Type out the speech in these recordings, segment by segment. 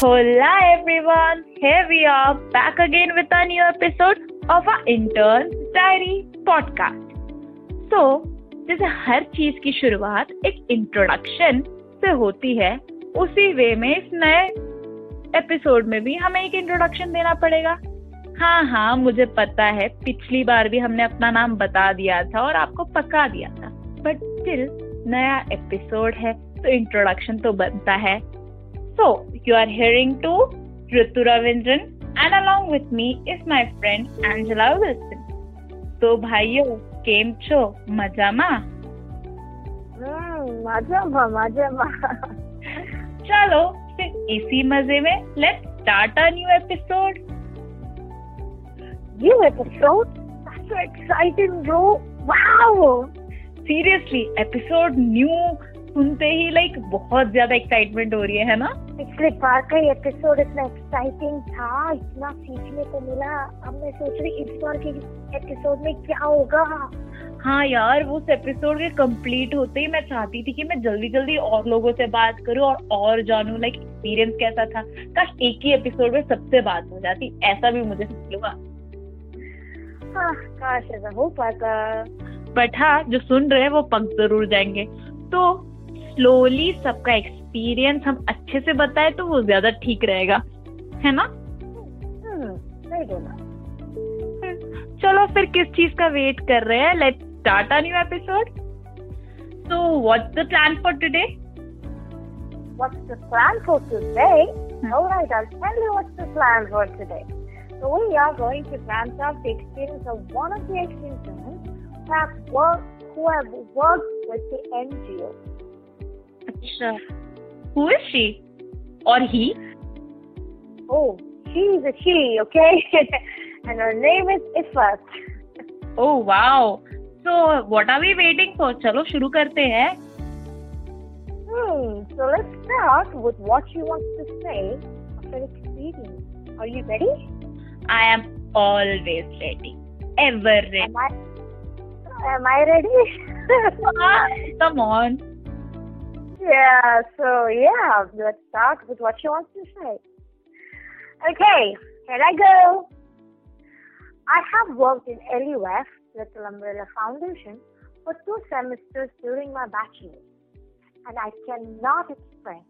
Hola everyone, here we are back again with a new episode of our Intern Diary podcast. So, जैसे हर चीज़ की शुरुआत एक introduction से होती है उसी वे में इस नए एपिसोड में भी हमें एक इंट्रोडक्शन देना पड़ेगा। हाँ हाँ मुझे पता है पिछली बार भी हमने अपना नाम बता दिया था और आपको पका दिया था। बट स्टिल नया एपिसोड है तो इंट्रोडक्शन तो बनता है। so you are hearing to Ritu Ravindran and along with me is my friend Angela Wilson तो भाइयों केम छो मजामा મજામાં મજામાં चलो फिर इसी मजे में let's start a new episode new episode that's so exciting bro wow seriously episode new सुनते ही लाइक बहुत ज़्यादा एक्साइटमेंट हो रही है है ना? पिछले बार का एपिसोड इतना एक्साइटिंग था इतना सीखने को मिला। अब मैं सोच रही इस बार के एपिसोड में क्या होगा। हाँ यार वो उस एपिसोड के कंप्लीट होते ही मैं चाहती थी कि मैं जल्दी जल्दी और लोगों से बात करूँ और और जानूं लाइक एक्सपीरियंस कैसा था। काश एक ही एपिसोड में सबसे बात हो जाती ऐसा भी मुझे हाँ, काश ऐसा हो पाता। बट हाँ जो सुन रहे हैं वो पक ज़रूर जाएँगे। तो स्लोली सबका एक्सपीरियंस हम अच्छे से बताए तो वो ज़्यादा ठीक रहेगा है ना हम्म, बोला चलो फिर किस चीज़ का वेट कर रहे हैं let's start a new episode so what's the plan for today What's the plan for today? Hmm. Alright, I'll tell you what's the plan for today. So we are going to out the experience of one of the ex-interns who have worked, who have worked with the NGO. अच्छा who is she और he Oh, she's a she, okay? and her name is Ifat. Oh wow so what are we waiting for चलो शुरू करते हैं Hmm, so let's start with what she wants to say of her experience. Are you ready? I am always ready ever ready Am I? Am I ready? Come on Yeah, so yeah, let's start with what she wants to say. Okay, here I go. I have worked in LUF, Little Umbrella Foundation, for two semesters during my bachelor's, and I cannot express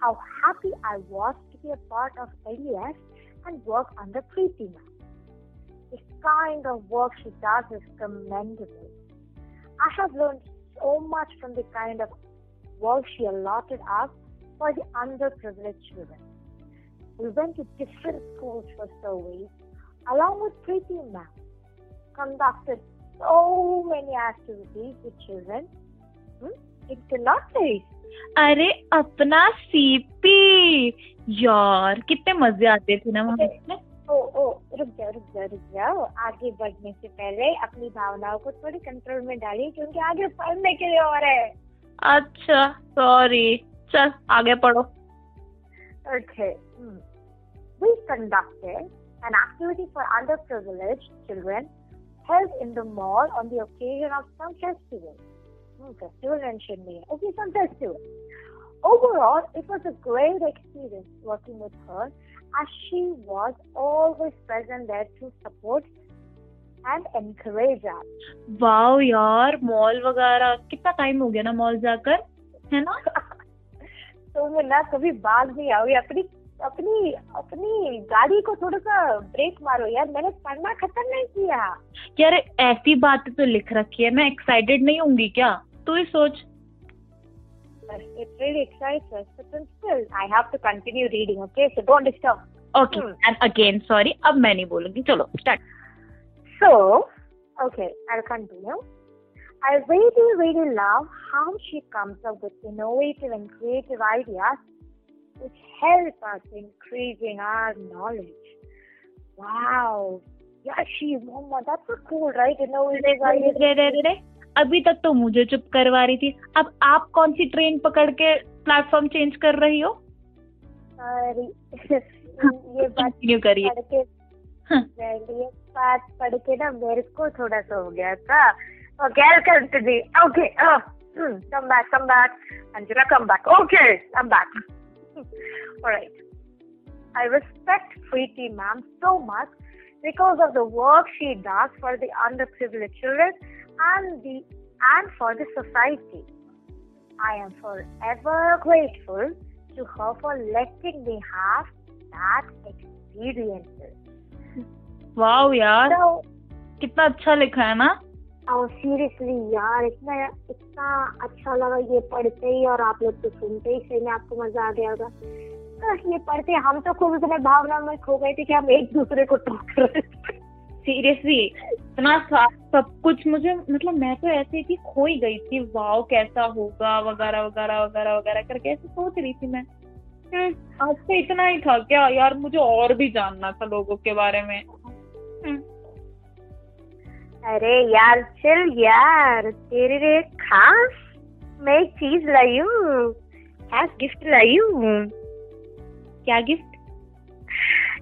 how happy I was to be a part of LUF and work under Preeti. The kind of work she does is commendable. I have learned so much from the kind of work she allotted us for the underprivileged children. We went to different schools for surveys, along with Preeti ma'am, conducted so many activities with children. Hmm? It cannot taste. अरे अपना CP यार कितने मज़े आते थे ना वहाँ ओ ओ रुक जाओ रुक जाओ रुक जाओ आगे बढ़ने से पहले अपनी भावनाओं को थोड़ी कंट्रोल में डालिए क्योंकि आगे पढ़ने के लिए और है अच्छा सॉरी चल आगे पढ़ो Okay. Hmm. We conducted an activity for underprivileged children held in the mall on the occasion of some festival. Hmm, festival mentioned me. Okay, some festival. Overall, it was a great experience working with her as she was always present there to support and encourage us. Wow यार mall वगैरह कितना time हो गया ना mall जाकर है ना तो मैं ना कभी बाग नहीं आओगी अपनी अपनी अपनी गाड़ी को थोड़ा सा ब्रेक मारो यार मैंने पढ़ना खत्म नहीं किया यार ऐसी बातें तो लिख रखी है मैं एक्साइटेड नहीं होंगी क्या तू ही सोच It really excites us, but then still, I have to continue reading, okay? So don't disturb. Okay Hmm. And again sorry अब मैं नहीं बोलूँगी चलो start So, okay, I'll continue. I really, really love how she comes up with innovative and creative ideas which help us increasing our knowledge. Wow. Yeah, she, Mama, that's so cool, right? Innovative ideas. रे रे रे रे अभी तक तो मुझे चुप करवा रही थी अब आप कौन सी ट्रेन पकड़ के प्लेटफॉर्म चेंज कर रही हो Sorry. ये बात कंटिन्यू करिए पढ़ के हाँ। ये बात पढ़ के ना मेरे को थोड़ा सा हो गया था Okay, I'll continue. Okay. Oh, hmm, come back, come back. Angela, come back. Okay, I'm back. All right. I respect Preeti ma'am so much because of the work she does for the underprivileged children and the and for the society. I am forever grateful to her for letting me have that experiences. Wow यार। कितना अच्छा लिखा है ना। और seriously यार इतना इतना अच्छा लगा ये पढ़ते ही और आप लोग तो सुनते ही सही में आपको मज़ा आ गया होगा। ये पढ़ते हम तो खुद इतने भावना में खो गए थे कि हम एक दूसरे को टॉक रहे सीरियसली इतना सब कुछ मुझे मतलब मैं तो ऐसे थी खो ही गई थी। वाओ कैसा होगा वगैरह वगैरह वगैरह वगैरह करके ऐसे सोच रही थी मैं। आज तो इतना ही था क्या? यार मुझे और भी जानना था लोगों के बारे में। हम्म। अरे यार, चल यार, तेरे लिए खास मैं चीज़ लाई हूँ, खास गिफ्ट लाई हूँ। क्या गिफ्ट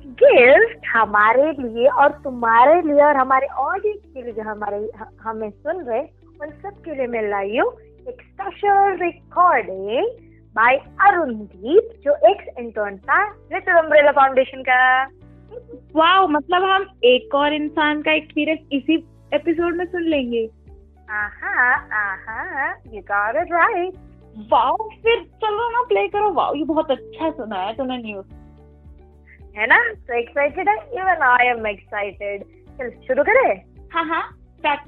गिफ्ट हमारे लिए और तुम्हारे लिए और हमारे ऑडियंस के लिए जो हमारे, हमें सुन रहे उन सब के लिए मैं लाई हूँ एक स्पेशल रिकॉर्डिंग बाय अरुणदीप जो एक्स इंटर्न था लिटिल अम्ब्रेला फाउंडेशन का। वाओ मतलब हम एक और इंसान का एक्सपीरियंस इसी एपिसोड में सुन लेंगे। Aha aha you got it right wow फिर चलो ना प्ले करो। वाओ ये बहुत अच्छा सुना है तूने न्यूज़ है ना? तो एक्साइटेड है? इवन आई एम एक्साइटेड चल शुरू करें? हाँ हाँ start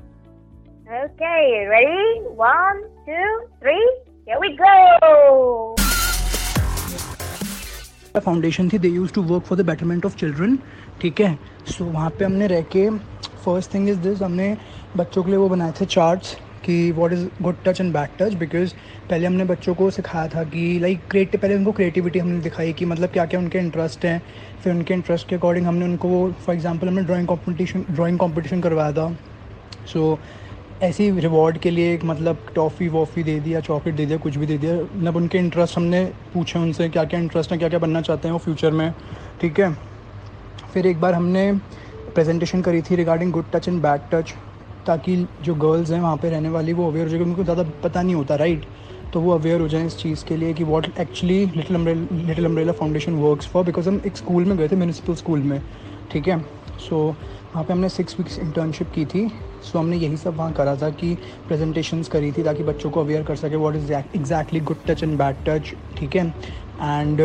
okay ready one two three here we go foundation थी they used to work for the betterment of children ठीक है? सो वहाँ पे हमने रह के फ़र्स्ट थिंग इज़ दिस हमने बच्चों के लिए वो बनाए थे चार्ट्स कि what is good touch and bad touch because पहले हमने बच्चों को सिखाया था कि लाइक क्रिएटिव पहले उनको क्रिएटिविटी हमने दिखाई कि मतलब क्या क्या उनके इंटरेस्ट हैं। फिर उनके इंटरेस्ट के अकॉर्डिंग हमने उनको फॉर एग्ज़ाम्पल हमने ड्राइंग कॉम्पिटिशन ड्राइंग कॉम्पिटिशन करवाया था। सो so, ऐसे रिवॉर्ड के लिए एक मतलब टॉफ़ी वॉफ़ी दे दिया चॉकलेट दे दिया कुछ भी दे दिया। मतलब उनके इंटरेस्ट हमने पूछे उनसे क्या क्या इंटरेस्ट है क्या क्या बनना चाहते हैं वो फ्यूचर में ठीक है? फिर एक बार हमने प्रेजेंटेशन करी थी regarding good touch and bad touch ताकि जो गर्ल्स हैं वहाँ पे रहने वाली वो अवेयर हो जाए, उनको ज़्यादा पता नहीं होता राइट तो वो अवेयर हो जाए इस चीज़ के लिए कि what actually Little Little Umbrella Foundation works for because हम एक स्कूल में गए थे म्यूनसिपल स्कूल में, ठीक है? सो वहाँ पे हमने सिक्स वीक्स इंटर्नशिप की थी सो हमने यही सब वहाँ करा था कि प्रेजेंटेशंस करी थी, ताकि बच्चों को अवेयर कर सके what is exactly good touch and bad touch ठीक है? एंड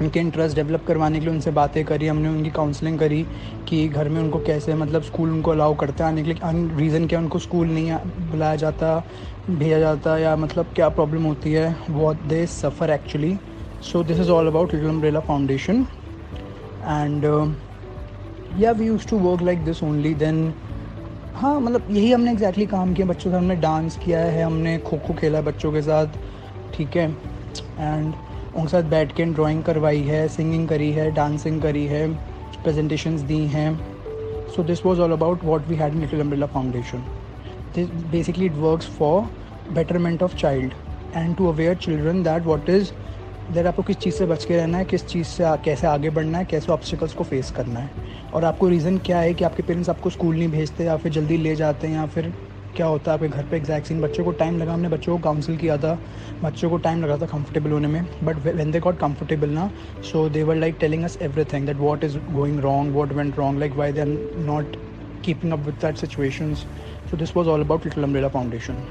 उनके इंटरेस्ट डेवलप करवाने के लिए उनसे बातें करी, हमने उनकी काउंसलिंग करी कि घर में उनको कैसे मतलब स्कूल उनको अलाउ करते आने के लिए रीज़न क्या उनको स्कूल नहीं बुलाया जाता, भेजा जाता या मतलब क्या प्रॉब्लम होती है what they suffer actually so this is all about little umbrella foundation and yeah we use to work like this only then हाँ मतलब यही हमने एग्जैक्टली exactly काम किया, बच्चों से हमने डांस किया है, हमने खो खो खेला है बच्चों के साथ, ठीक है? एंड उनके साथ बैठ के ड्राइंग करवाई है सिंगिंग करी है डांसिंग करी है प्रेजेंटेशंस दी हैं। So this was all about what we had little umbrella foundation this basically it works for betterment of child and to aware children that what is there आपको किस चीज़ से बच के रहना है, किस चीज़ से कैसे आगे बढ़ना है, कैसे ऑब्स्टिकल्स को फेस करना है। और आपको रीज़न क्या है कि आपके पेरेंट्स आपको स्कूल नहीं भेजते या फिर जल्दी ले जाते हैं या फिर क्या होता है आपके घर पे एग्जैक्ट बच्चों को टाइम लगा हमने बच्चों को काउंसिल किया था बच्चों को टाइम लगा था कंफर्टेबल होने में but when they got comfortable ना so they were like telling us every that what is going wrong what went wrong like why they are not keeping up with that situation so this was all about little umbrella foundation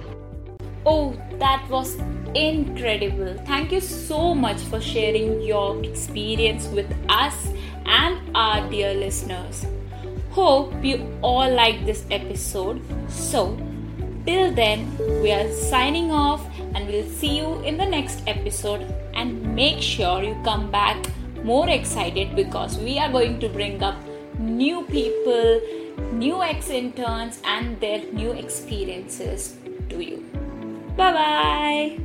Oh, that was incredible. Thank you so much for sharing your experience with us and our dear listeners. Hope you all like this episode. So, Till then, we are signing off and we'll see you in the next episode. And make sure you come back more excited because we are going to bring up new people, new ex interns, and their new experiences to you. Bye bye.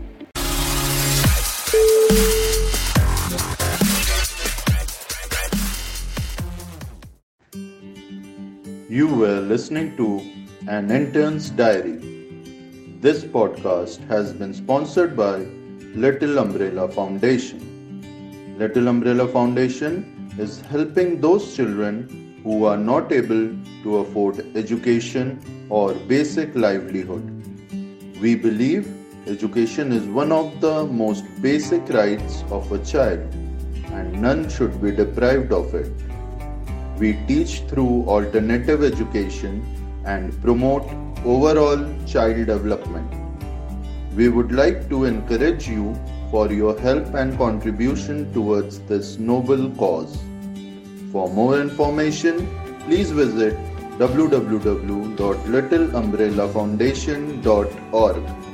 You were listening to An Intern's Diary. This podcast has been sponsored by Little Umbrella Foundation. Little Umbrella Foundation is helping those children who are not able to afford education or basic livelihood. We believe education is one of the most basic rights of a child and none should be deprived of it. We teach through alternative education and promote overall child development. We would like to encourage you for your help and contribution towards this noble cause. For more information, please visit www.littleumbrellafoundation.org.